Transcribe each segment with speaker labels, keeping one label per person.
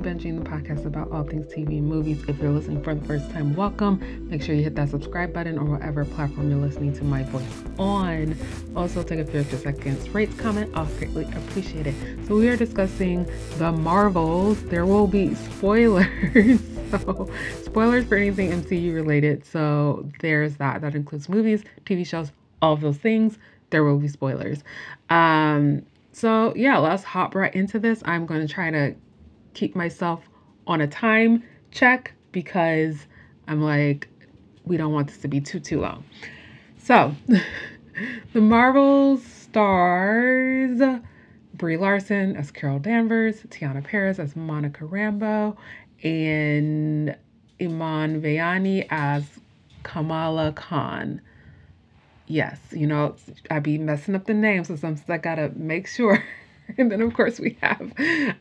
Speaker 1: Binging, the podcast about all things TV and movies. If you're listening for the first time, welcome. Make sure you hit that subscribe button or whatever platform you're listening to my voice on. Also, take a few extra seconds, rate, comment. I'll greatly appreciate it. So, we are discussing the Marvels. There will be spoilers. so, spoilers for anything MCU related. So, there's that. That includes movies, TV shows, all of those things. There will be spoilers. Um, so, yeah, let's hop right into this. I'm going to try to keep myself on a time check because I'm like, we don't want this to be too, too long. So, the Marvel stars Brie Larson as Carol Danvers, Teyonah Parris as Monica Rambeau, and Iman Vellani as Kamala Khan yes, you know, I be messing up the names, so sometimes I gotta make sure. and then, of course, we have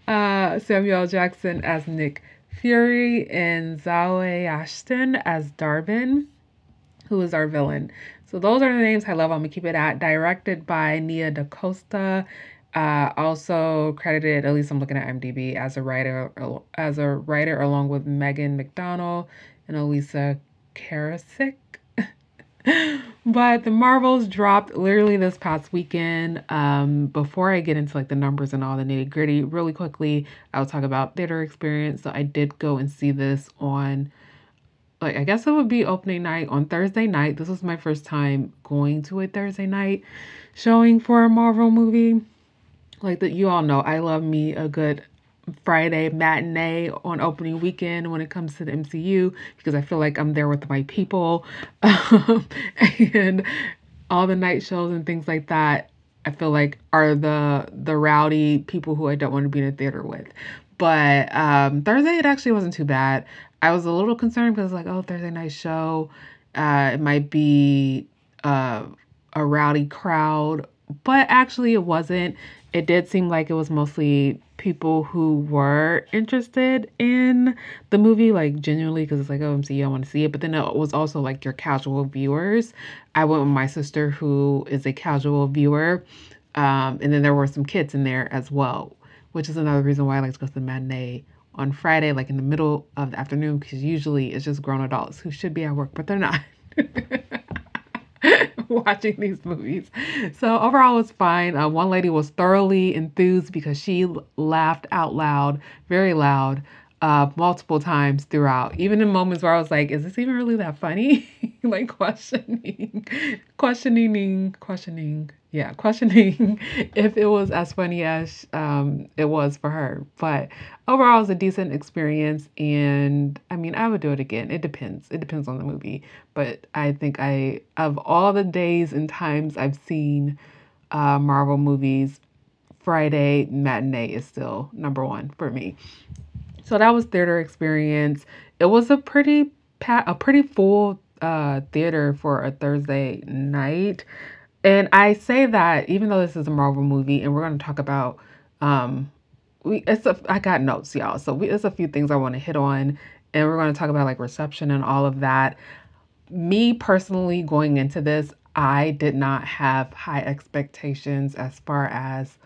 Speaker 1: uh, Samuel Jackson as Nick Fury and Zawe Ashton as Dar-Benn, who is our villain. So those are the names I love. I'm gonna keep it at. Directed by Nia DaCosta. Uh, also credited, at least I'm looking at IMDb as a writer, as a writer along with Megan McDonnell and Elisa Karasik but the Marvels dropped literally this past weekend. Um, before I get into like the numbers and all the nitty gritty, really quickly, I'll talk about theater experience. So I did go and see this on, like I guess it would be opening night on Thursday night. This was my first time going to a Thursday night showing for a Marvel movie. Like that, you all know I love me a good Friday matinee on opening weekend when it comes to the MCU because I feel like I'm there with my people and all the night shows and things like that. I feel like are the the rowdy people who I don't want to be in a theater with. But um, Thursday it actually wasn't too bad. I was a little concerned because like oh Thursday night show, uh, it might be uh, a rowdy crowd, but actually it wasn't. It did seem like it was mostly people who were interested in the movie, like genuinely, because it's like, oh, MCU, I want to see it. But then it was also like your casual viewers. I went with my sister, who is a casual viewer. Um, and then there were some kids in there as well, which is another reason why I like to go to the matinee on Friday, like in the middle of the afternoon, because usually it's just grown adults who should be at work, but they're not. watching these movies. So overall, it was fine. Uh, one lady was thoroughly enthused because she laughed out loud, very loud, uh, multiple times throughout, even in moments where I was like, "Is this even really that funny?" like questioning, questioning, questioning yeah, questioning if it was as funny as um, it was for her. But overall, it was a decent experience. And I mean, I would do it again. It depends. It depends on the movie. But I think I, of all the days and times I've seen uh, Marvel movies, Friday matinee is still number one for me. So that was theater experience. It was a pretty pa- a pretty full uh, theater for a Thursday night. And I say that even though this is a Marvel movie and we're going to talk about um we it's a I got notes y'all. So we, there's a few things I want to hit on and we're going to talk about like reception and all of that. Me personally going into this, I did not have high expectations as far as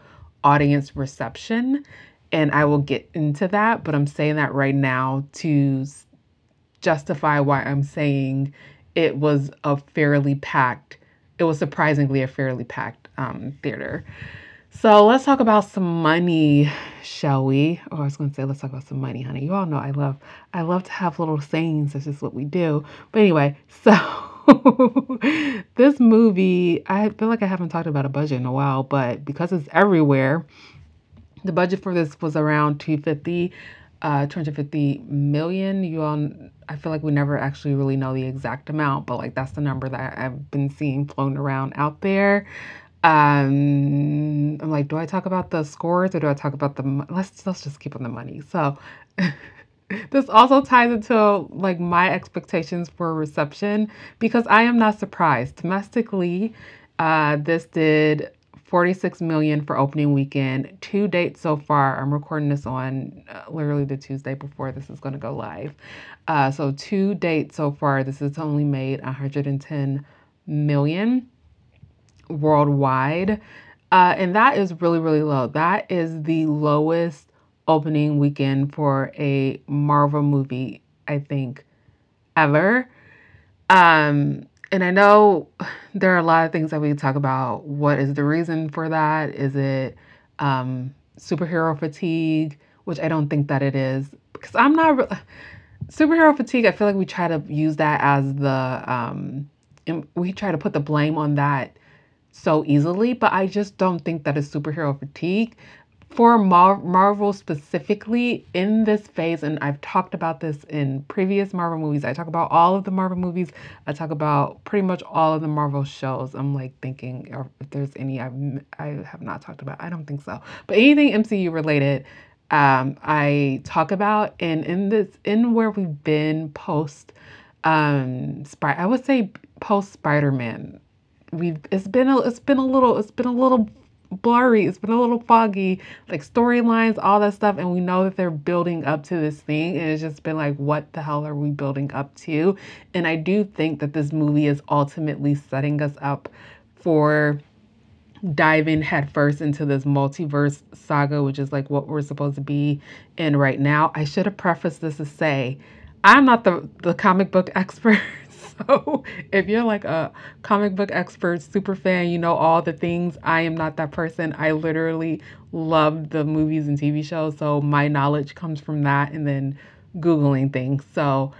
Speaker 1: audience reception and I will get into that, but I'm saying that right now to justify why I'm saying it was a fairly packed it was surprisingly a fairly packed um, theater. So let's talk about some money, shall we? Oh, I was going to say let's talk about some money, honey. You all know I love I love to have little sayings. That's just what we do. But anyway, so this movie, I feel like I haven't talked about a budget in a while, but because it's everywhere, the budget for this was around 250 uh 250 million. You all I feel like we never actually really know the exact amount, but like that's the number that I've been seeing flown around out there. Um, I'm like, do I talk about the scores or do I talk about the? Let's let's just keep on the money. So. this also ties into like my expectations for reception because I am not surprised. Domestically, uh, this did 46 million for opening weekend. Two dates so far. I'm recording this on uh, literally the Tuesday before this is going to go live. Uh, so two dates so far. This has only made 110 million worldwide. Uh, and that is really, really low. That is the lowest opening weekend for a Marvel movie, I think, ever. Um, and I know there are a lot of things that we talk about. What is the reason for that? Is it um, superhero fatigue? Which I don't think that it is because I'm not re- superhero fatigue. I feel like we try to use that as the um, we try to put the blame on that so easily, but I just don't think that is superhero fatigue for Mar- Marvel specifically in this phase, and I've talked about this in previous Marvel movies. I talk about all of the Marvel movies. I talk about pretty much all of the Marvel shows. I'm like thinking if there's any I've I have not talked about. I don't think so. But anything MCU related, um, I talk about. And in this, in where we've been post, um, Spy, I would say post Spider Man. We've it's been a it's been a little it's been a little blurry. It's been a little foggy, like storylines, all that stuff. And we know that they're building up to this thing. And it's just been like, what the hell are we building up to? And I do think that this movie is ultimately setting us up for diving headfirst into this multiverse saga, which is like what we're supposed to be in right now. I should have prefaced this to say, I'm not the, the comic book expert. So if you're like a comic book expert, super fan, you know all the things, I am not that person. I literally love the movies and TV shows. So my knowledge comes from that and then Googling things. So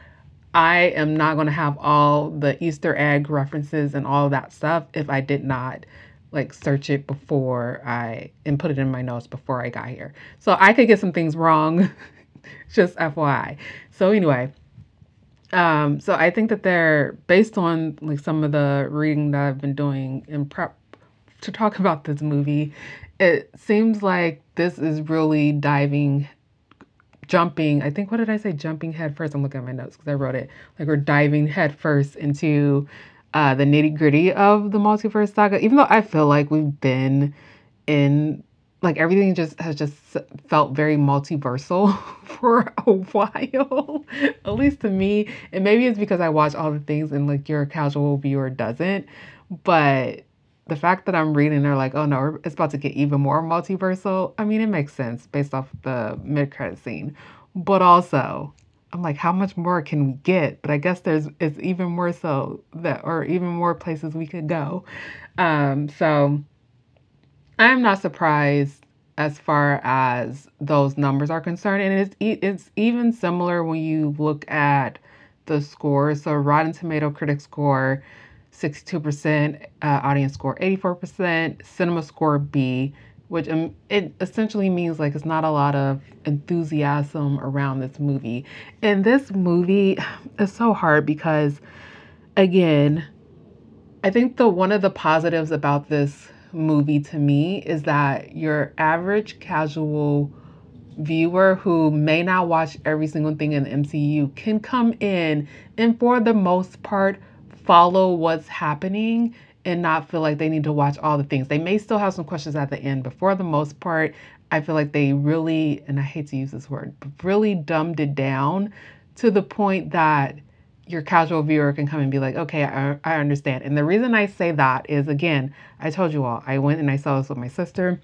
Speaker 1: I am not going to have all the Easter egg references and all that stuff if I did not like search it before I and put it in my notes before I got here. So I could get some things wrong, just FYI. So anyway, um, so I think that they're based on like some of the reading that I've been doing in prep to talk about this movie. It seems like this is really diving, jumping. I think what did I say? Jumping head first. I'm looking at my notes because I wrote it. Like we're diving head first into uh, the nitty gritty of the multiverse saga. Even though I feel like we've been in like everything just has just felt very multiversal for a while at least to me. And maybe it's because i watch all the things and like your casual viewer doesn't. But the fact that i'm reading they're like oh no it's about to get even more multiversal. I mean it makes sense based off the mid-credit scene. But also i'm like how much more can we get? But i guess there's it's even more so that or even more places we could go. Um so I'm not surprised as far as those numbers are concerned, and it's it's even similar when you look at the scores. So Rotten Tomato critic score, 62%, uh, audience score 84%, cinema score B, which um, it essentially means like it's not a lot of enthusiasm around this movie. And this movie is so hard because, again, I think the one of the positives about this movie to me is that your average casual viewer who may not watch every single thing in the MCU can come in and for the most part follow what's happening and not feel like they need to watch all the things. They may still have some questions at the end, but for the most part, I feel like they really, and I hate to use this word, but really dumbed it down to the point that your casual viewer can come and be like, okay, I, I understand. And the reason I say that is, again, I told you all, I went and I saw this with my sister.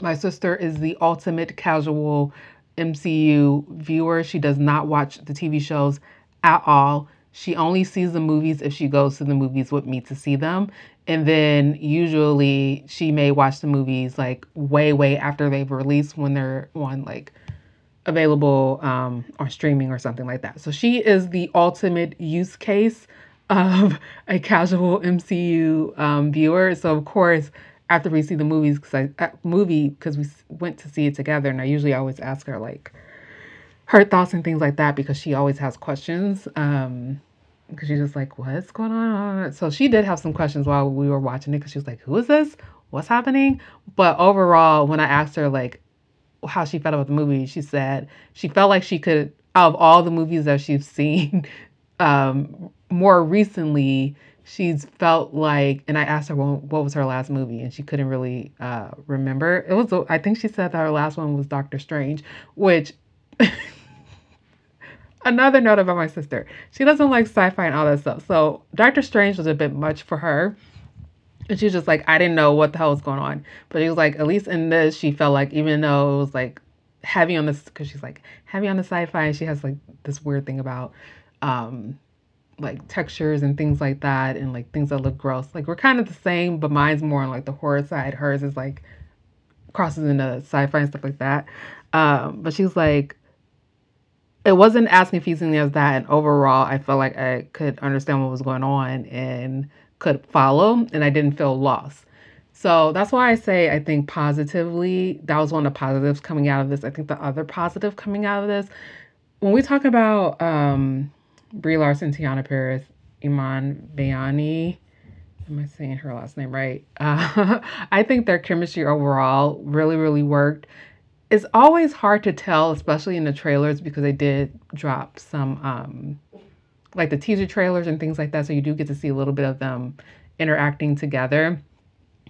Speaker 1: My sister is the ultimate casual MCU viewer. She does not watch the TV shows at all. She only sees the movies if she goes to the movies with me to see them. And then usually she may watch the movies like way, way after they've released when they're on like available um, or streaming or something like that. So she is the ultimate use case of a casual MCU um, viewer. So of course, after we see the movies, because I uh, movie because we went to see it together, and I usually always ask her like her thoughts and things like that because she always has questions. Um, because she's just like, what's going on? So she did have some questions while we were watching it because she was like, who is this? What's happening? But overall, when I asked her like, how she felt about the movie. She said she felt like she could, out of all the movies that she's seen um, more recently, she's felt like, and I asked her well, what was her last movie, and she couldn't really uh, remember. It was, I think she said that her last one was Doctor Strange, which. another note about my sister. She doesn't like sci-fi and all that stuff. So Doctor Strange was a bit much for her. And she was just like, I didn't know what the hell was going on. But he was like, at least in this, she felt like even though it was like heavy on this because she's like heavy on the sci-fi and she has like this weird thing about um like textures and things like that and like things that look gross. Like we're kind of the same, but mine's more on like the horror side. Hers is like crosses into sci-fi and stuff like that. Um, but she was like it wasn't as confusing as that and overall I felt like I could understand what was going on and could follow and I didn't feel lost. So that's why I say I think positively, that was one of the positives coming out of this. I think the other positive coming out of this, when we talk about um, Brie Larson, Teyonah Parris, Iman Vellani, am I saying her last name right? Uh, I think their chemistry overall really, really worked. It's always hard to tell, especially in the trailers, because they did drop some, um, like the teaser trailers and things like that. So you do get to see a little bit of them interacting together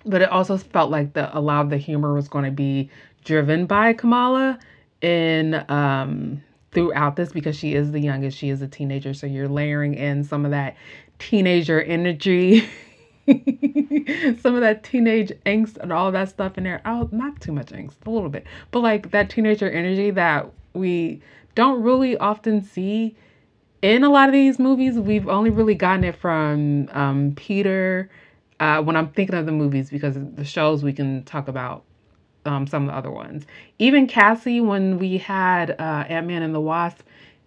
Speaker 1: but it also felt like the a lot of the humor was going to be driven by Kamala in um throughout this because she is the youngest, she is a teenager, so you're layering in some of that teenager energy. some of that teenage angst and all that stuff in there. Oh, not too much angst, a little bit, but like that teenager energy that we don't really often see in a lot of these movies. We've only really gotten it from um, Peter uh, when I'm thinking of the movies because the shows we can talk about um, some of the other ones. Even Cassie, when we had uh, Ant Man and the Wasp,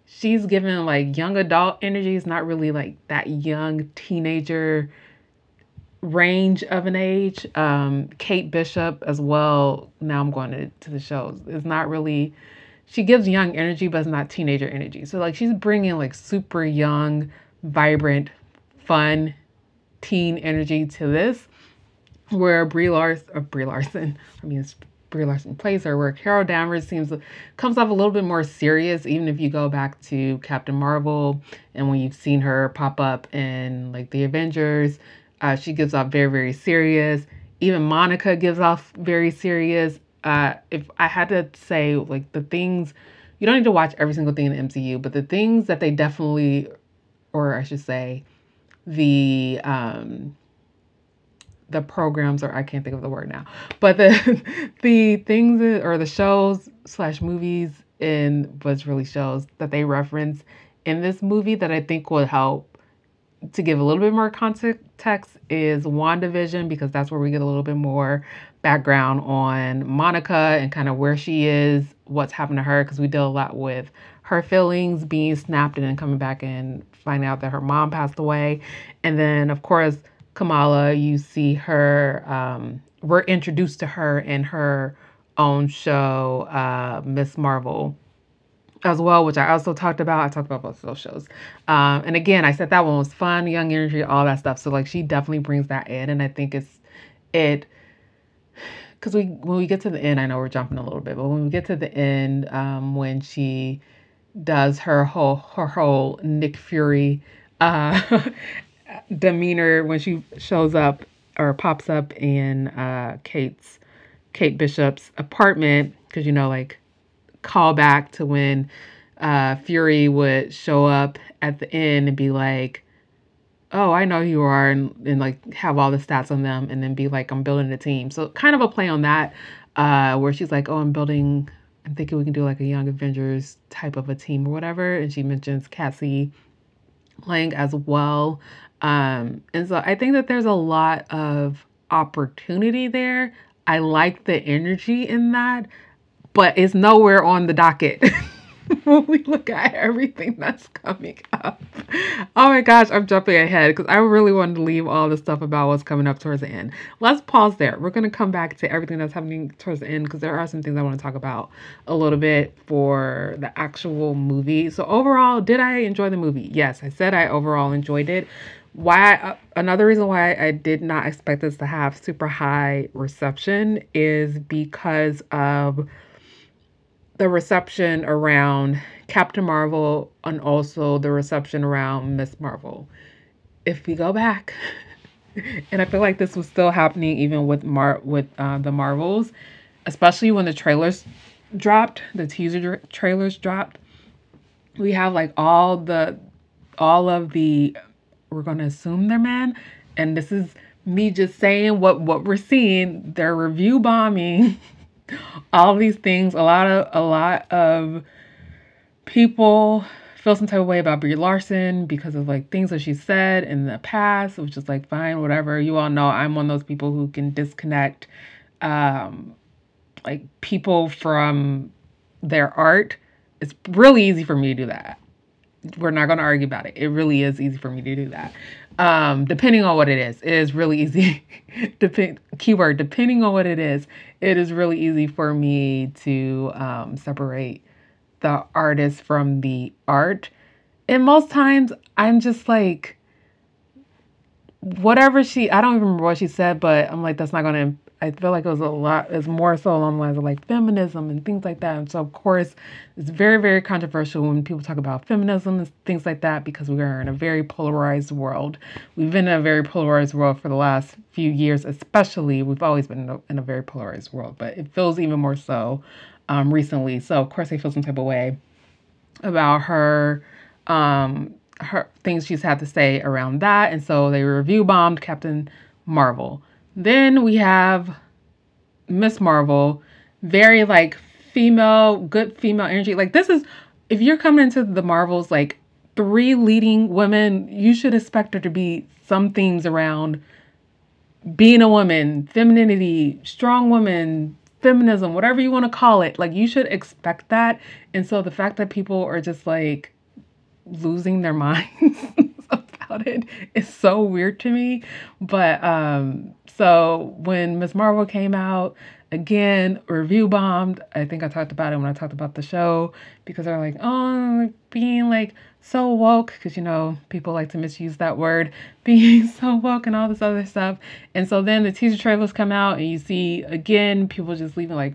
Speaker 1: she's given like young adult energy. It's not really like that young teenager range of an age. Um, Kate Bishop as well. Now I'm going to, to the shows. It's not really. She gives young energy, but it's not teenager energy. So like she's bringing like super young, vibrant, fun teen energy to this, where Brie Larson, or Brie Larson, I mean, Brie Larson plays her, where Carol Danvers seems comes off a little bit more serious, even if you go back to Captain Marvel and when you've seen her pop up in like the Avengers, uh, she gives off very very serious. Even Monica gives off very serious. Uh, if I had to say like the things, you don't need to watch every single thing in the MCU, but the things that they definitely, or I should say, the um the programs or I can't think of the word now, but the the things or the shows slash movies in was really shows that they reference in this movie that I think would help to give a little bit more context is WandaVision because that's where we get a little bit more background on Monica and kind of where she is, what's happened to her because we deal a lot with her feelings being snapped and then coming back and finding out that her mom passed away. And then, of course, Kamala, you see her, um, we're introduced to her in her own show, uh, Miss Marvel, as well, which I also talked about. I talked about both of those shows. Um, and again, I said that one was fun, young energy, all that stuff. So, like, she definitely brings that in. And I think it's, it, because we when we get to the end, I know we're jumping a little bit, but when we get to the end, um, when she does her whole her whole Nick Fury uh, demeanor when she shows up or pops up in uh, Kate's Kate Bishop's apartment because you know like call back to when uh, Fury would show up at the end and be like, "Oh, I know who you are," and, and like have all the stats on them, and then be like, "I'm building a team." So kind of a play on that, uh, where she's like, "Oh, I'm building I'm thinking we can do like a Young Avengers type of a team or whatever. And she mentions Cassie Lang as well. Um, and so I think that there's a lot of opportunity there. I like the energy in that, but it's nowhere on the docket. when we look at everything that's coming up. Oh my gosh, I'm jumping ahead because I really wanted to leave all the stuff about what's coming up towards the end. Let's pause there. We're going to come back to everything that's happening towards the end because there are some things I want to talk about a little bit for the actual movie. So, overall, did I enjoy the movie? Yes, I said I overall enjoyed it why uh, another reason why I did not expect this to have super high reception is because of the reception around Captain Marvel and also the reception around Miss Marvel. If we go back, and I feel like this was still happening even with Mar with uh, the Marvels, especially when the trailers dropped, the teaser trailers dropped. We have like all the all of the we're going to assume they're men and this is me just saying what what we're seeing they're review bombing all these things. A lot of a lot of people feel some type of way about Brie Larson because of like things that she said in the past, which is like fine, whatever. You all know I'm one of those people who can disconnect um like people from their art. It's really easy for me to do that. We're not gonna argue about it. It really is easy for me to do that. Um, depending on what it is, it is really easy. Depend keyword, depending on what it is, it is really easy for me to um, separate the artist from the art. And most times I'm just like, whatever she, I don't even remember what she said, but I'm like, that's not going to, I feel like it was a lot, it's more so along the lines of like feminism and things like that. And so, of course, it's very, very controversial when people talk about feminism and things like that because we are in a very polarized world. We've been in a very polarized world for the last few years, especially. We've always been in a, in a very polarized world, but it feels even more so um, recently. So of course I feel some type of way about her um, her things she's had to say around that. And so they review bombed Captain Marvel. Then we have Miss Marvel, very like female, good female energy. Like this is if you're coming into the Marvels like three leading women, you should expect her to be some themes around being a woman, femininity, strong woman, feminism, whatever you want to call it. Like you should expect that. And so the fact that people are just like losing their minds about it is so weird to me. But um so when Miss Marvel came out, again, review bombed. I think I talked about it when I talked about the show because they're like, oh, being like so woke, because you know, people like to misuse that word, being so woke and all this other stuff. And so then the teaser trailers come out and you see again people just leaving like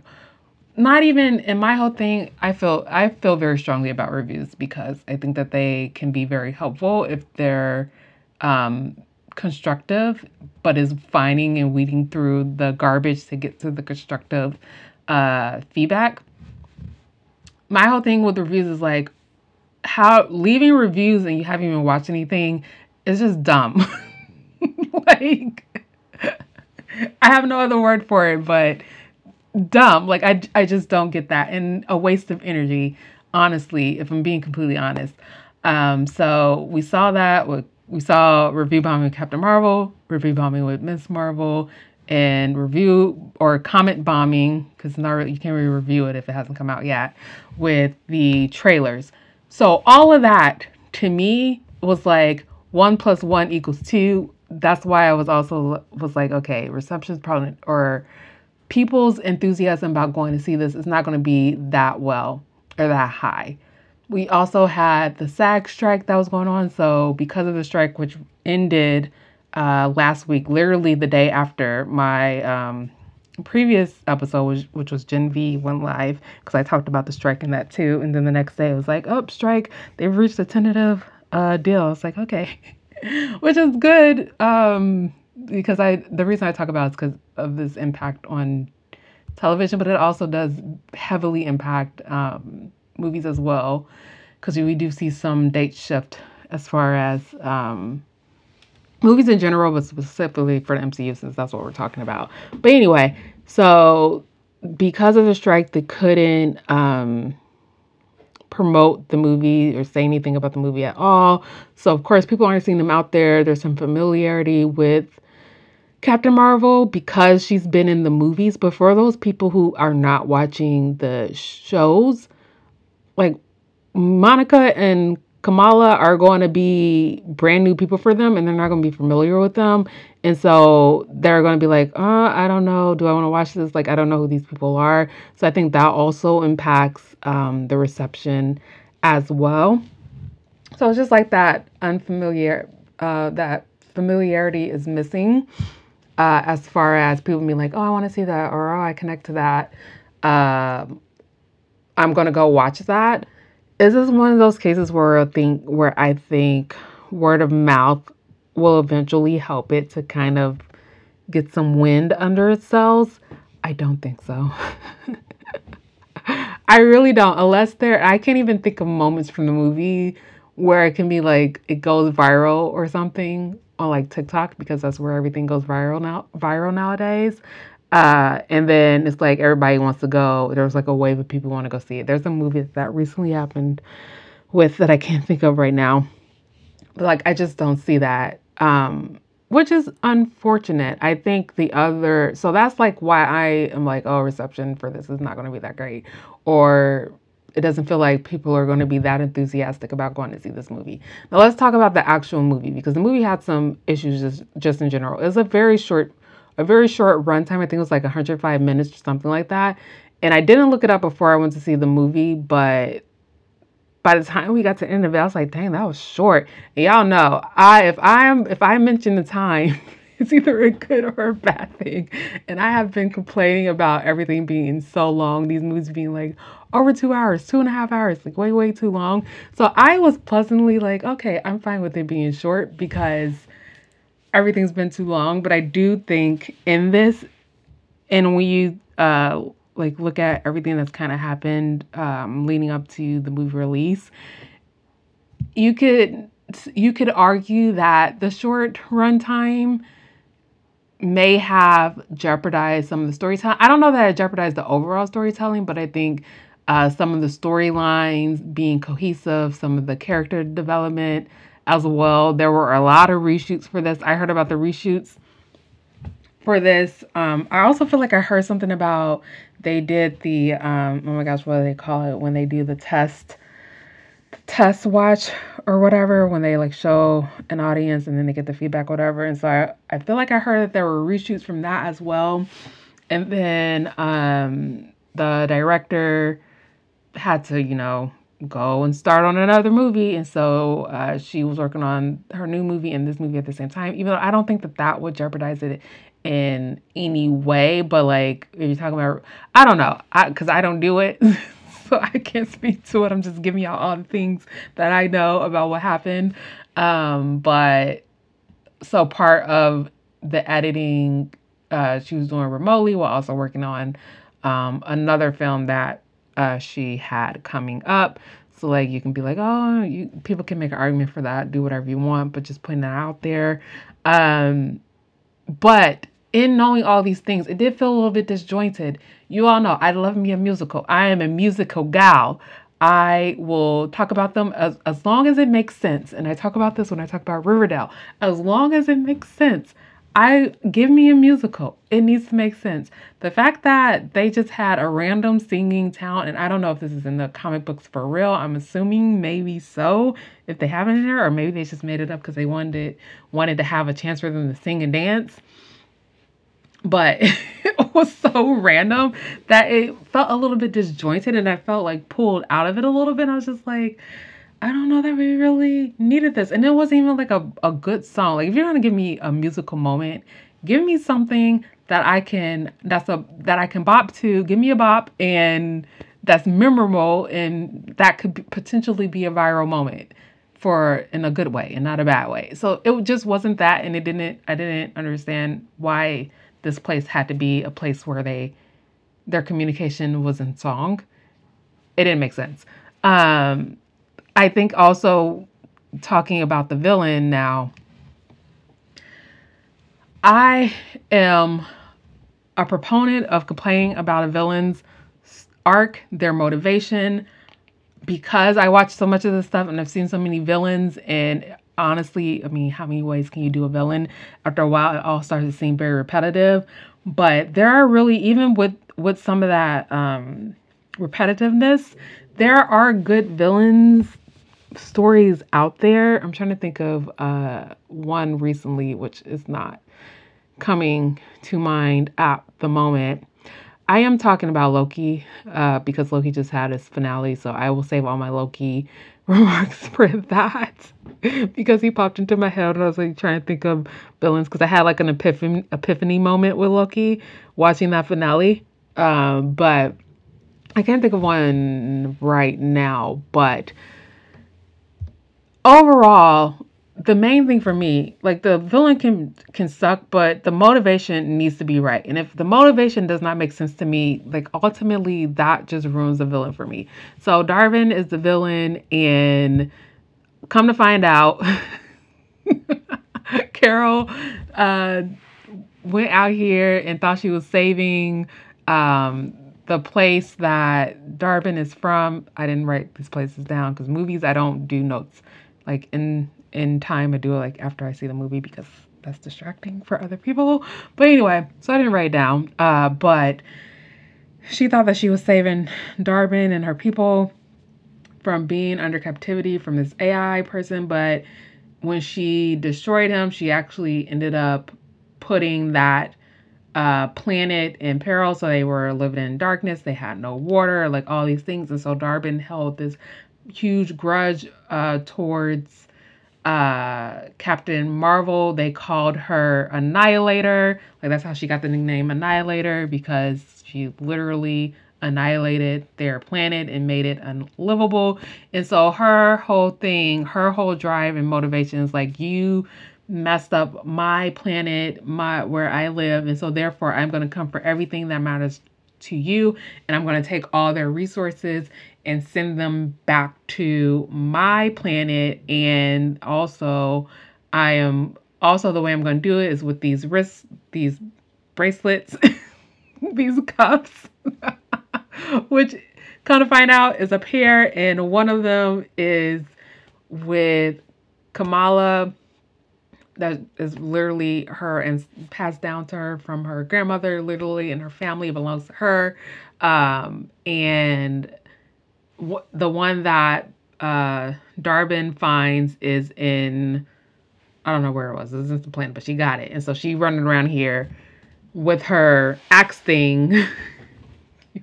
Speaker 1: not even in my whole thing i feel i feel very strongly about reviews because i think that they can be very helpful if they're um, constructive but is finding and weeding through the garbage to get to the constructive uh, feedback my whole thing with reviews is like how leaving reviews and you haven't even watched anything is just dumb like i have no other word for it but dumb. Like I, I just don't get that, and a waste of energy. Honestly, if I'm being completely honest. Um, so we saw that. With, we saw review bombing with Captain Marvel, review bombing with Miss Marvel, and review or comment bombing because you can't really review it if it hasn't come out yet with the trailers. So all of that to me was like one plus one equals two. That's why I was also was like, okay, reception's probably or people's enthusiasm about going to see this is not going to be that well or that high. We also had the SAG strike that was going on. So, because of the strike, which ended uh, last week, literally the day after my um, previous episode, which, which was Gen V, went live, because I talked about the strike in that too. And then the next day, it was like, oh, strike, they've reached a tentative uh, deal. It's like, okay, which is good. Um, because I the reason I talk about is because of this impact on television, but it also does heavily impact um, movies as well, because we do see some date shift as far as um, movies in general, but specifically for the MCU since that's what we're talking about. But anyway, so because of the strike, they couldn't um, promote the movie or say anything about the movie at all. So of course, people aren't seeing them out there. There's some familiarity with Captain Marvel because she's been in the movies, but for those people who are not watching the shows, like Monica and Kamala are going to be brand new people for them and they're not going to be familiar with them. And so they're going to be like, uh, I don't know. Do I want to watch this? Like, I don't know who these people are. So I think that also impacts um, the reception as well. So it's just like that unfamiliar, uh, that familiarity is missing uh, as far as people being like, oh, I want to see that, or oh, I connect to that. Um, I'm gonna go watch that. Is this one of those cases where I think where I think word of mouth will eventually help it to kind of get some wind under its sails? I don't think so. I really don't. Unless there, I can't even think of moments from the movie where it can be like it goes viral or something on like TikTok because that's where everything goes viral now viral nowadays. Uh, and then it's like everybody wants to go. There's like a wave of people want to go see it. There's a movie that recently happened with that I can't think of right now. But like I just don't see that. Um, which is unfortunate. I think the other so that's like why I am like, oh, reception for this is not gonna be that great. Or it doesn't feel like people are going to be that enthusiastic about going to see this movie. Now let's talk about the actual movie because the movie had some issues just just in general. It was a very short a very short runtime. I think it was like 105 minutes or something like that. And I didn't look it up before I went to see the movie, but by the time we got to the end of it, I was like, dang, that was short. And y'all know, I if I'm if I mention the time, it's either a good or a bad thing. And I have been complaining about everything being so long, these movies being like over two hours, two and a half hours, like way, way too long. So I was pleasantly like, okay, I'm fine with it being short because everything's been too long, but I do think in this, and when you uh, like look at everything that's kind of happened um, leading up to the movie release, you could you could argue that the short runtime may have jeopardized some of the storytelling. I don't know that it jeopardized the overall storytelling, but I think uh, some of the storylines being cohesive, some of the character development, as well. There were a lot of reshoots for this. I heard about the reshoots for this. Um, I also feel like I heard something about they did the um, oh my gosh, what do they call it when they do the test test watch or whatever when they like show an audience and then they get the feedback whatever and so I, I feel like I heard that there were reshoots from that as well and then um, the director had to you know go and start on another movie. And so uh, she was working on her new movie and this movie at the same time, even though I don't think that that would jeopardize it in any way. But like, if you're talking about, I don't know, because I, I don't do it. so I can't speak to it. I'm just giving y'all all the things that I know about what happened. Um, but so part of the editing uh, she was doing remotely while also working on um, another film that uh, she had coming up. So like you can be like, oh, you people can make an argument for that, do whatever you want, but just putting that out there. Um, but in knowing all these things, it did feel a little bit disjointed. You all know I love me a musical. I am a musical gal. I will talk about them as, as long as it makes sense. And I talk about this when I talk about Riverdale. As long as it makes sense. I give me a musical. It needs to make sense. The fact that they just had a random singing talent, and I don't know if this is in the comic books for real. I'm assuming maybe so, if they have it in there, or maybe they just made it up because they wanted wanted to have a chance for them to sing and dance. But it was so random that it felt a little bit disjointed, and I felt like pulled out of it a little bit. I was just like, I don't know that we really needed this. And it wasn't even like a, a good song. Like if you're gonna give me a musical moment, give me something that I can that's a that I can bop to. Give me a bop and that's memorable and that could be, potentially be a viral moment for in a good way and not a bad way. So it just wasn't that and it didn't I didn't understand why this place had to be a place where they their communication was in song. It didn't make sense. Um I think also talking about the villain now, I am a proponent of complaining about a villain's arc, their motivation, because I watch so much of this stuff and I've seen so many villains. And honestly, I mean, how many ways can you do a villain? After a while, it all starts to seem very repetitive. But there are really, even with with some of that um, repetitiveness, there are good villains stories out there. I'm trying to think of uh, one recently, which is not coming to mind at the moment. I am talking about Loki uh, because Loki just had his finale, so I will save all my Loki remarks for that because he popped into my head and I was like trying to think of villains because I had like an epiphany epiphany moment with Loki watching that finale. Um, but I can't think of one right now, but overall, the main thing for me, like the villain can can suck, but the motivation needs to be right. And if the motivation does not make sense to me, like ultimately that just ruins the villain for me. So Dar-Benn is the villain, and come to find out, Carol uh, went out here and thought she was saving um, the place that Dar-Benn is from. I didn't write these places down because movies I don't do notes. Like in in time I do it like after I see the movie because that's distracting for other people. But anyway, so I didn't write it down. Uh, but she thought that she was saving Dar-Benn and her people from being under captivity from this AI person, but when she destroyed him, she actually ended up putting that uh, planet in peril. So they were living in darkness. They had no water, like all these things. And so Dar-Benn held this huge grudge uh, towards uh, Captain Marvel. They called her Annihilator. Like that's how she got the nickname Annihilator because she literally annihilated their planet and made it unlivable. And so her whole thing, her whole drive and motivation is like you messed up my planet, my where I live, and so therefore I'm going to come for everything that matters to you and I'm going to take all their resources and send them back to my planet and also I am also the way I'm going to do it is with these wrists, these bracelets, these cuffs which kind of find out is a pair, and one of them is with Kamala. That is literally her and passed down to her from her grandmother, literally, and her family belongs to her. Um, and w- the one that uh, Dar-Benn finds is in, I don't know where it was. This is the planet, but she got it. And so she running around here with her axe thing.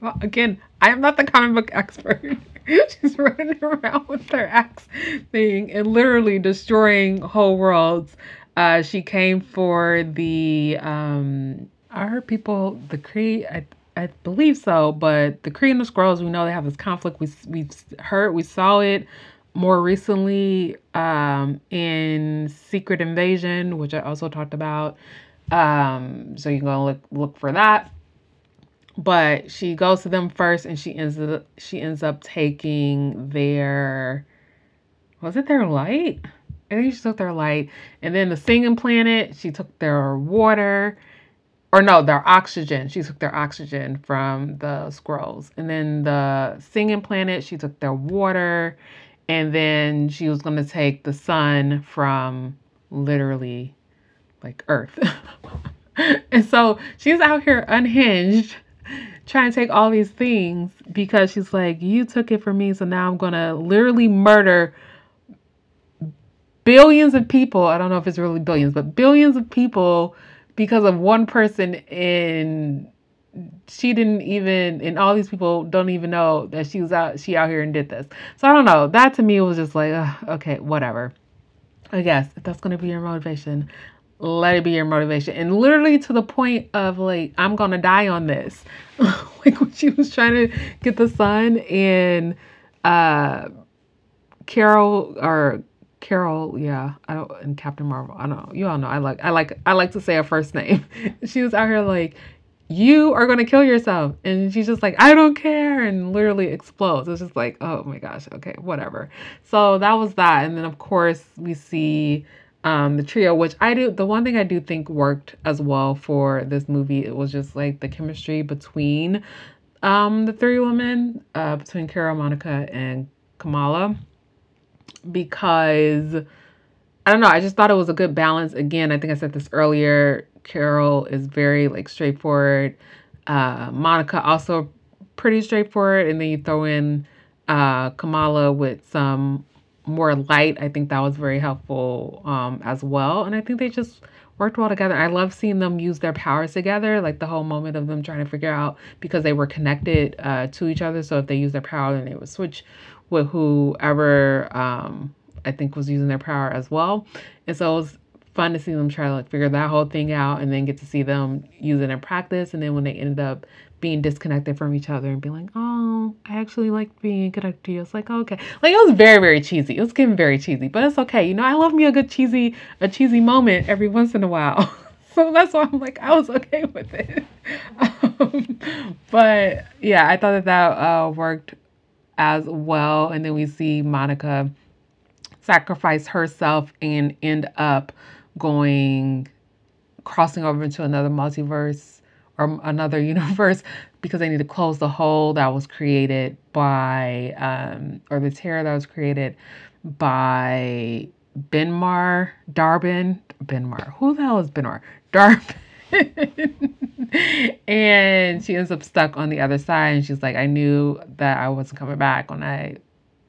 Speaker 1: Again, I am not the comic book expert. She's running around with her axe thing and literally destroying whole worlds. Uh, she came for the um, I heard people the Kree. I I believe so, but the Kree and the Skrulls. We know they have this conflict. We we've heard we saw it more recently um, in Secret Invasion, which I also talked about. Um, so you can go look look for that but she goes to them first and she ends up she ends up taking their was it their light? I think she took their light. And then the singing planet, she took their water. Or no, their oxygen. She took their oxygen from the Skrulls. And then the singing planet, she took their water. And then she was gonna take the sun from literally like Earth. and so she's out here unhinged trying to take all these things because she's like, You took it from me, so now I'm gonna literally murder billions of people. I don't know if it's really billions, but billions of people because of one person and she didn't even and all these people don't even know that she was out she out here and did this. So I don't know. That to me was just like, okay, whatever. I guess if that's gonna be your motivation, let it be your motivation. And literally to the point of like i'm gonna die on this. Like when she was trying to get the sun and uh carol or carol yeah i don't and captain marvel i don't know you all know i like i like i like to say her first name. She was out here like you are going to kill yourself. And she's just like i don't care. And literally explodes. It's just like oh my gosh okay whatever. So that was that. And then of course we see um, the trio, which I do, the one thing I do think worked as well for this movie, it was just like the chemistry between um, the three women, uh, between Carol, Monica, and Kamala, because I don't know, I just thought it was a good balance. Again, I think I said this earlier. Carol is very like straightforward. Uh, Monica also pretty straightforward, and then you throw in uh, Kamala with some more light. I think that was very helpful um, as well. And I think they just worked well together. I love seeing them use their powers together, like the whole moment of them trying to figure out because they were connected uh, to each other. So if they use their power, then they would switch with whoever um, I think was using their power as well. And so it was fun to see them try to like figure that whole thing out and then get to see them use it in practice. And then when they ended up being disconnected from each other and being like, oh, I actually like being connected to you. It's like, okay. Like it was very, very cheesy. It was getting very cheesy, but it's okay. You know, I love me a good cheesy, a cheesy moment every once in a while. so that's why I'm like, I was okay with it. Um, but yeah, I thought that that uh, worked as well. And then we see Monica sacrifice herself and end up going crossing over into another multiverse or another universe because they need to close the hole that was created by, um, or the tear that was created by Benmar, Dar-Benn, Benmar. Who the hell is Benmar? Dar-Benn. and she ends up stuck on the other side, and she's like, I knew that I wasn't coming back when I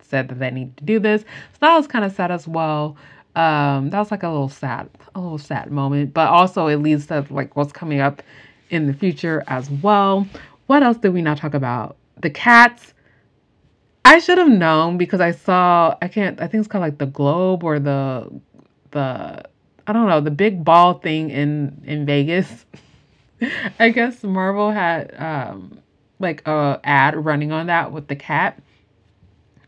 Speaker 1: said that they need to do this. So that was kind of sad as well. Um, that was like a little sad, a little sad moment, but also it leads to like what's coming up in the future as well. What else did we not talk about? The cats. I should have known because I saw I can't I think it's called like the globe or the the I don't know the big ball thing in in Vegas. I guess Marvel had um like a ad running on that with the cat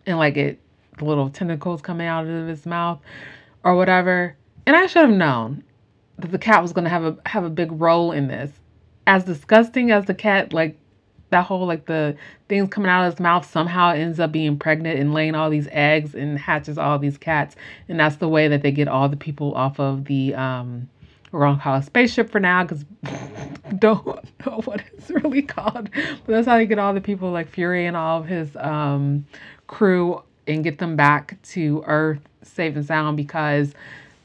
Speaker 1: and like it the little tentacles coming out of his mouth or whatever. And I should have known that the cat was going to have a have a big role in this. As disgusting as the cat like that whole like the things coming out of his mouth somehow ends up being pregnant and laying all these eggs and hatches all these cats. And that's the way that they get all the people off of the um we're gonna call a spaceship for now because don't know what it's really called. But that's how you get all the people like fury and all of his um crew and get them back to earth safe and sound because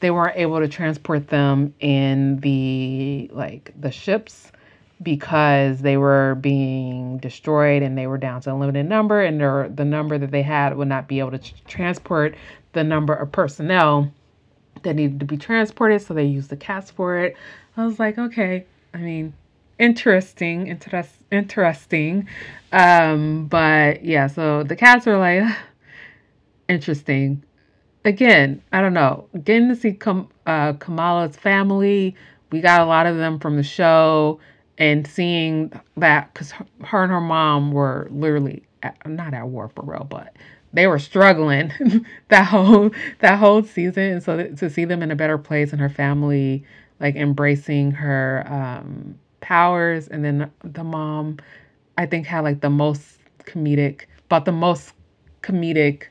Speaker 1: they weren't able to transport them in the like the ships because they were being destroyed and they were down to a limited number and their, the number that they had would not be able to transport the number of personnel that needed to be transported so they used the cats for it. I was like okay i mean interesting interest, interesting. Um but yeah so the cats are like interesting. Again i don't know getting to see Kam- uh, kamala's family we got a lot of them from the show and seeing that because her and her mom were literally at, not at war for real, but they were struggling that whole that whole season. And so to see them in a better place and her family like embracing her um, powers, and then the mom, I think had like the most comedic, but the most comedic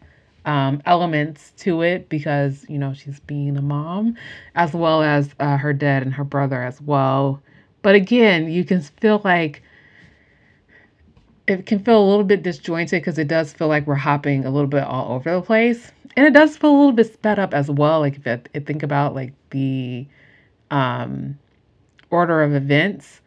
Speaker 1: um, elements to it because you know she's being a mom, as well as uh, her dad and her brother as well. But again, you can feel like it can feel a little bit disjointed because it does feel like we're hopping a little bit all over the place. And it does feel a little bit sped up as well. Like if I think about like the um, order of events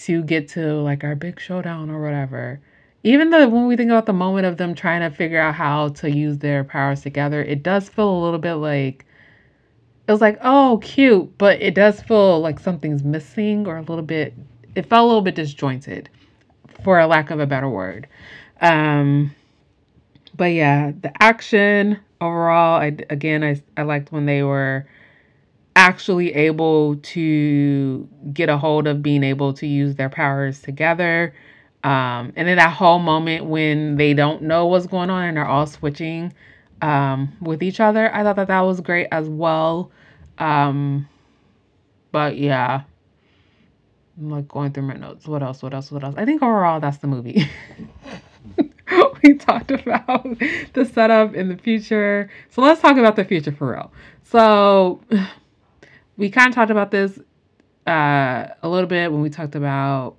Speaker 1: to get to like our big showdown or whatever. Even though when we think about the moment of them trying to figure out how to use their powers together, it does feel a little bit like it was like, oh, cute, but it does feel like something's missing or a little bit, it felt a little bit disjointed, for a lack of a better word. Um, but yeah, the action overall, I again, I, I liked when they were actually able to get a hold of being able to use their powers together. Um, and then that whole moment when they don't know what's going on and they're all switching um, with each other. I thought that that was great as well. Um, but yeah, I'm like going through my notes. What else? What else? What else? I think overall, that's the movie. we talked about the setup in the future. So let's talk about the future for real. So we kind of talked about this uh, a little bit when we talked about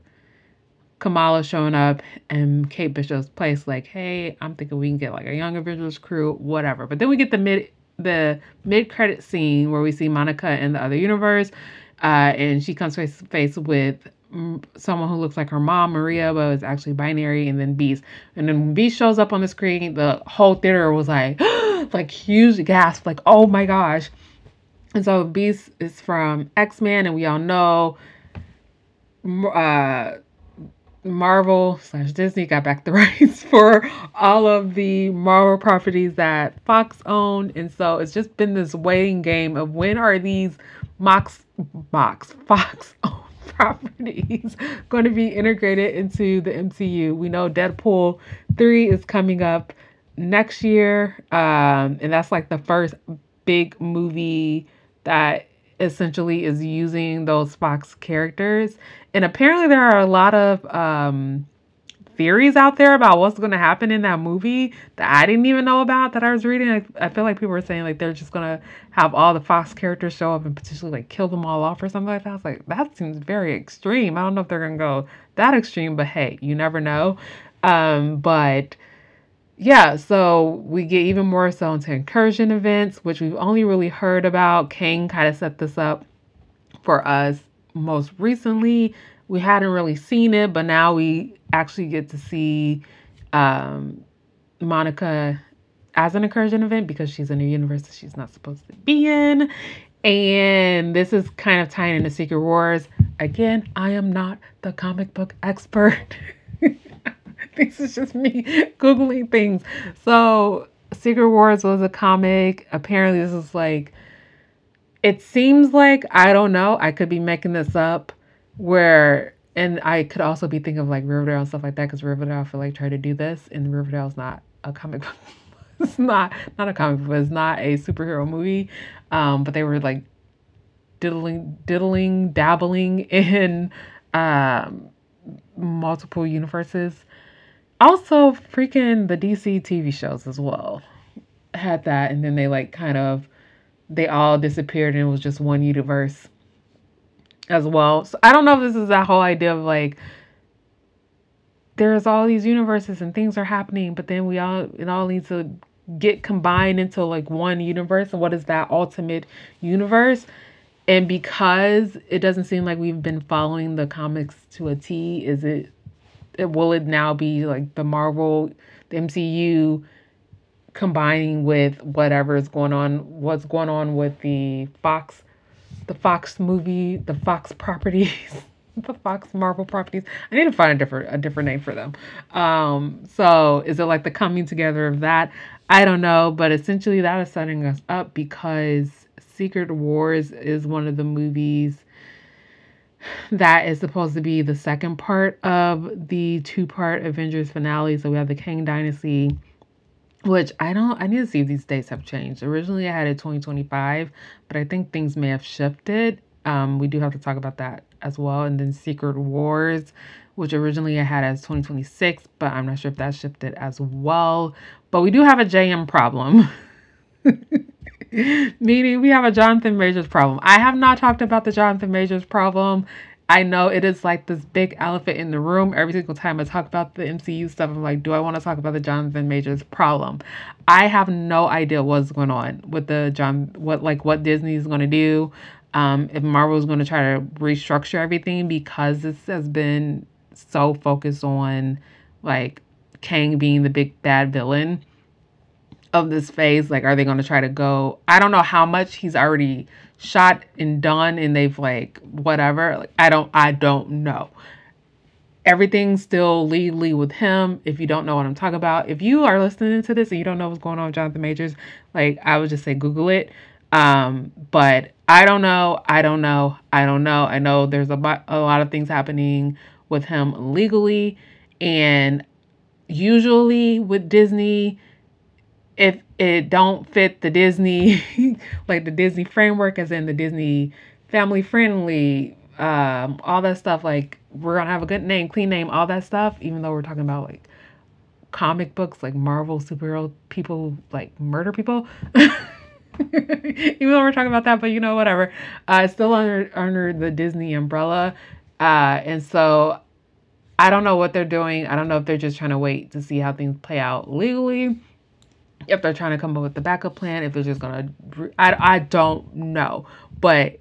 Speaker 1: Kamala showing up and Kate Bishop's place, like, hey, I'm thinking we can get like a Young Avengers crew, whatever. But then we get the mid the mid credit scene where we see Monica in the other universe, uh, and she comes face to face with someone who looks like her mom, Maria, but is actually binary, and then Beast. And then when Beast shows up on the screen, the whole theater was like, like huge gasp, like, oh my gosh. And so Beast is from X Men, and we all know uh, Marvel slash Disney got back the rights for all of the Marvel properties that Fox owned. And so it's just been this waiting game of when are these Mox Box Fox owned properties going to be integrated into the MCU. We know Deadpool 3 is coming up next year. Um, and that's like the first big movie that essentially is using those Fox characters. And apparently, there are a lot of um, theories out there about what's going to happen in that movie that I didn't even know about that I was reading. I, I feel like people were saying like they're just going to have all the Fox characters show up and potentially like kill them all off or something like that. I was like, that seems very extreme. I don't know if they're going to go that extreme, but hey, you never know. Um, but yeah, so we get even more so into incursion events, which we've only really heard about. Kang kind of set this up for us most recently. We hadn't really seen it, but now we actually get to see um, Monica as an incursion event because she's in a universe that she's not supposed to be in. And this is kind of tying into Secret Wars. Again, I am not the comic book expert. this is just me Googling things. So, Secret Wars was a comic. Apparently, this is like, it seems like, I don't know, I could be making this up, where, and I could also be thinking of like Riverdale and stuff like that, because Riverdale, I feel like, try to do this, and Riverdale is not a comic book. it's not, not a comic book, it's not a superhero movie. Um, but they were like diddling, diddling, dabbling in um, multiple universes also freaking the DC TV shows as well had that and then they like kind of they all disappeared and it was just one universe as well. So I don't know if this is that whole idea of like there's all these universes and things are happening, but then we all it all needs to get combined into like one universe. And what is that ultimate universe? And because it doesn't seem like we've been following the comics to a T, is it will it now be like the Marvel, the MCU combining with whatever is going on, what's going on with the Fox, the Fox movie, the Fox properties, the Fox Marvel properties. I need to find a different a different name for them. Um, so is it like the coming together of that? I don't know, but essentially that is setting us up because Secret Wars is one of the movies that is supposed to be the second part of the two part Avengers finale. So we have the Kang Dynasty, which I don't, I need to see if these dates have changed. Originally I had it 2025, but I think things may have shifted. Um, we do have to talk about that as well. And then Secret Wars, which originally I had as 2026, but I'm not sure if that shifted as well. But we do have a JM problem. Meaning we have a Jonathan Majors problem. I have not talked about the Jonathan Majors problem. I know it is like this big elephant in the room. Every single time I talk about the MCU stuff, I'm like, do I want to talk about the Jonathan Majors problem? I have no idea what's going on with the John, what like what Disney is going to do. Um, if Marvel is going to try to restructure everything because this has been so focused on like Kang being the big bad villain of this phase like are they going to try to go i don't know how much he's already shot and done and they've like whatever like i don't i don't know. Everything's still legally with him if you don't know what i'm talking about. If you are listening to this and you don't know what's going on with jonathan majors like i would just say google it. Um but i don't know i don't know i don't know. I know there's a, a lot of things happening with him legally and usually with disney if it don't fit the Disney, like the Disney framework, as in the Disney family friendly, um, all that stuff, like we're gonna have a good name, clean name, all that stuff, even though we're talking about like comic books, like Marvel superhero people, like murder people. even though we're talking about that, but you know, whatever. Uh, still under under the Disney umbrella, uh, and so I don't know what they're doing. I don't know if they're just trying to wait to see how things play out legally if they're trying to come up with the backup plan, if they're just gonna, I, I don't know, but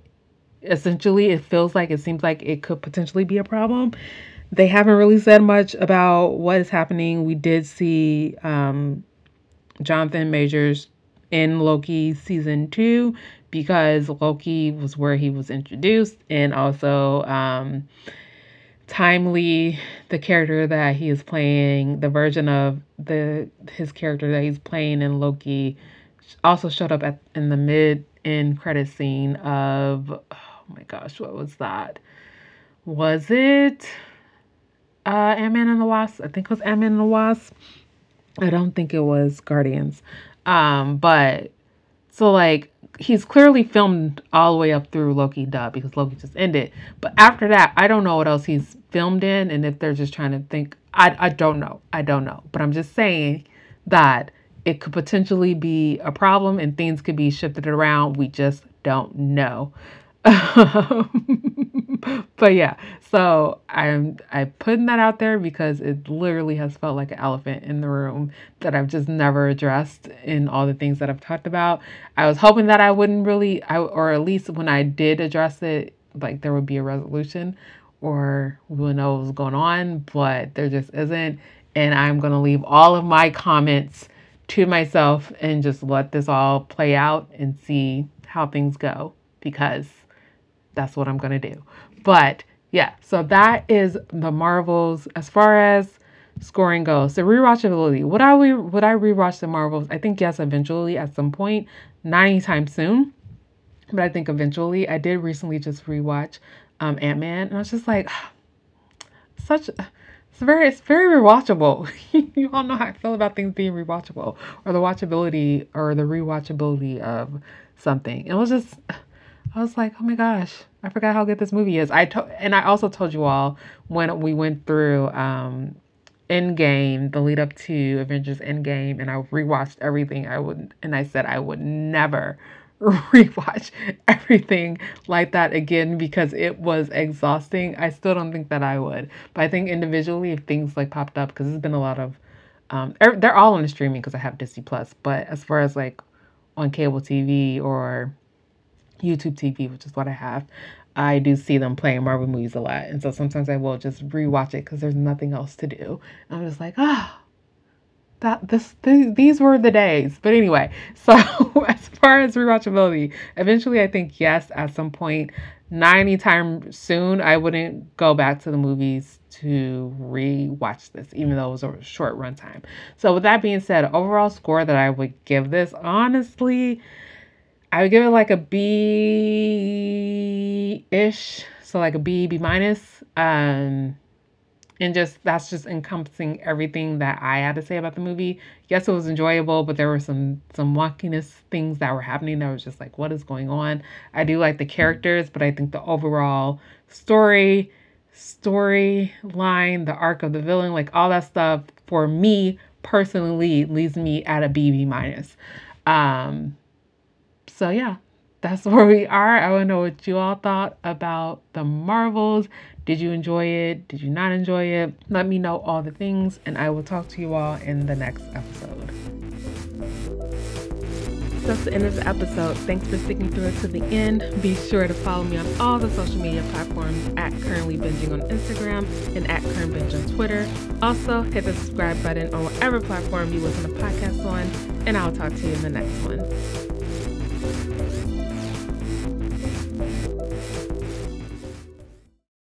Speaker 1: essentially it feels like it seems like it could potentially be a problem. They haven't really said much about what is happening. We did see um, Jonathan Majors in Loki season two because Loki was where he was introduced, and also um, Timely, the character that he is playing, the version of the his character that he's playing in Loki, also showed up at in the mid end credit scene of oh my gosh, what was that? Was it uh Ant-Man and the Wasp? I think it was Ant-Man and the Wasp. I don't think it was Guardians. Um, but so like he's clearly filmed all the way up through Loki dub because Loki just ended. But after that, I don't know what else he's filmed in, and if they're just trying to think, I I don't know, I don't know. But I'm just saying that it could potentially be a problem and things could be shifted around. We just don't know. but yeah, so I'm I putting that out there because it literally has felt like an elephant in the room that I've just never addressed in all the things that I've talked about. I was hoping that I wouldn't really, I, or at least when I did address it, like there would be a resolution or we would know what was going on, but there just isn't. And I'm gonna leave all of my comments to myself and just let this all play out and see how things go because that's what I'm going to do. But yeah, so that is the Marvels as far as scoring goes. So rewatchability. Would I re- would I rewatch the Marvels? I think yes, eventually at some point, not anytime soon. But I think eventually. I did recently just rewatch um, Ant Man, and I was just like, such. It's very, it's very rewatchable. you all know how I feel about things being rewatchable, or the watchability, or the rewatchability of something. It was just I was like, oh my gosh, I forgot how good this movie is. I to- and I also told you all when we went through um Endgame, the lead up to Avengers Endgame, and I rewatched everything. I would and I said I would never rewatch everything like that again because it was exhausting. I still don't think that I would, but I think individually, if things like popped up, because there's been a lot of, um, they're all on the streaming because I have Disney Plus. But as far as like on cable TV or YouTube TV, which is what I have, I do see them playing Marvel movies a lot. And so sometimes I will just rewatch it because there's nothing else to do. And I'm just like, ah, oh, that this th- these were the days. But anyway, so as far as rewatchability, eventually I think yes, at some point, not anytime soon, I wouldn't go back to the movies to rewatch this, even though it was a short runtime. So with that being said, overall score that I would give this, honestly, I would give it like a B ish. So like a B, B minus. Um, and just that's just encompassing everything that I had to say about the movie. Yes, it was enjoyable, but there were some some wonkiness things that were happening that was just like, what is going on? I do like the characters, but I think the overall story, storyline, the arc of the villain, like all that stuff for me personally leaves me at a B B minus. Um, so yeah, that's where we are. I want to know what you all thought about the Marvels. Did you enjoy it? Did you not enjoy it? Let me know all the things, and I will talk to you all in the next episode. That's the end of the episode. Thanks for sticking through it to the end. Be sure to follow me on all the social media platforms at Currently Binging on Instagram and at Current Binge on Twitter. Also, hit the subscribe button on whatever platform you listen to podcasts on, and I'll talk to you in the next one thank you